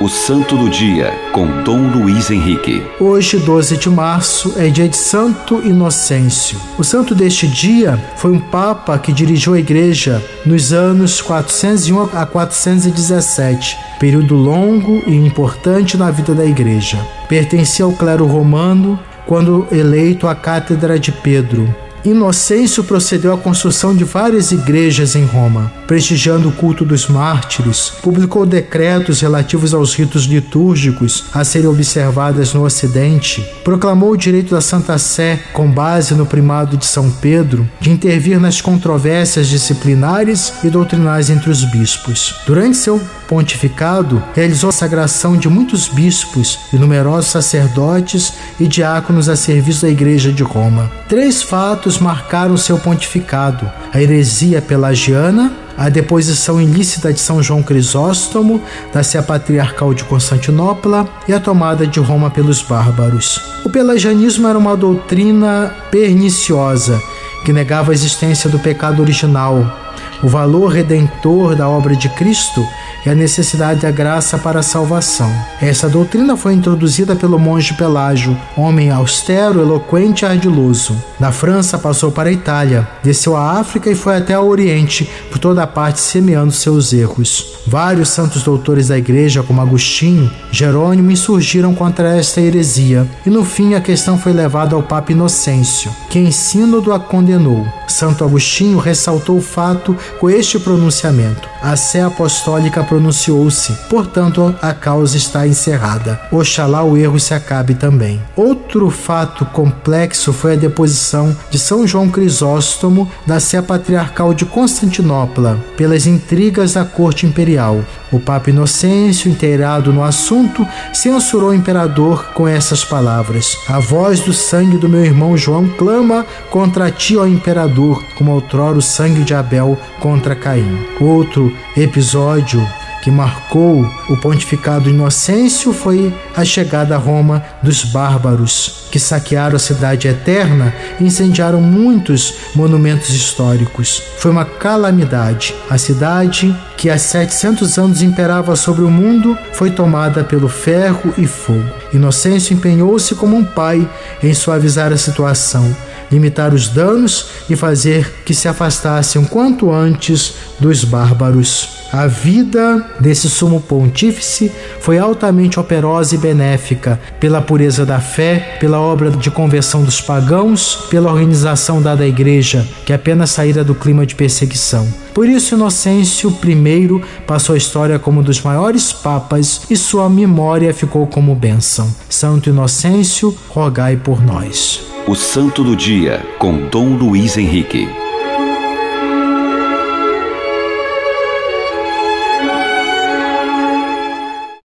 O Santo do Dia, com Dom Luiz Henrique. Hoje, 12 de março, é dia de Santo Inocêncio. O santo deste dia foi um papa que dirigiu a igreja nos anos 401 a 417, período longo e importante na vida da igreja. Pertencia ao clero romano quando eleito à cátedra de Pedro. Inocêncio procedeu à construção de várias igrejas em Roma, prestigiando o culto dos mártires, publicou decretos relativos aos ritos litúrgicos a serem observados no Ocidente, proclamou o direito da Santa Sé, com base no primado de São Pedro, de intervir nas controvérsias disciplinares e doutrinais entre os bispos. Durante seu pontificado, realizou a sagração de muitos bispos e numerosos sacerdotes e diáconos a serviço da Igreja de Roma. Três fatos marcaram seu pontificado: a heresia pelagiana, a deposição ilícita de São João Crisóstomo, da Sé Patriarcal de Constantinopla e a tomada de Roma pelos bárbaros. O pelagianismo era uma doutrina perniciosa que negava a existência do pecado original, o valor redentor da obra de Cristo e a necessidade da graça para a salvação. Essa doutrina foi introduzida pelo monge Pelágio, homem austero, eloquente e ardiloso. Da França passou para a Itália, desceu à África e foi até o Oriente, por toda a parte semeando seus erros. Vários santos doutores da igreja, como Agostinho, Jerônimo, insurgiram contra esta heresia, e no fim a questão foi levada ao Papa Inocêncio, que em sínodo a condenou. Santo Agostinho ressaltou o fato com este pronunciamento: a Sé Apostólica pronunciou-se, portanto a causa está encerrada. Oxalá o erro se acabe também. Outro fato complexo foi a deposição de São João Crisóstomo da Sé Patriarcal de Constantinopla pelas intrigas da corte imperial. O Papa Inocêncio, inteirado no assunto, censurou o imperador com essas palavras: A voz do sangue do meu irmão João clama contra ti, ó imperador, como outrora o sangue de Abel contra Caim. Outro episódio que marcou o pontificado Inocêncio foi a chegada a Roma dos bárbaros, que saquearam a cidade eterna e incendiaram muitos monumentos históricos. Foi uma calamidade. A cidade, que há 700 anos imperava sobre o mundo, foi tomada pelo ferro e fogo. Inocêncio empenhou-se como um pai em suavizar a situação limitar os danos e fazer que se afastassem quanto antes dos bárbaros. A vida desse sumo pontífice foi altamente operosa e benéfica pela pureza da fé, pela obra de conversão dos pagãos, pela organização dada à igreja, que apenas saíra do clima de perseguição. Por isso, Inocêncio I passou a história como um dos maiores papas e sua memória ficou como bênção. Santo Inocêncio, rogai por nós. O Santo do Dia, com Dom Luiz Henrique.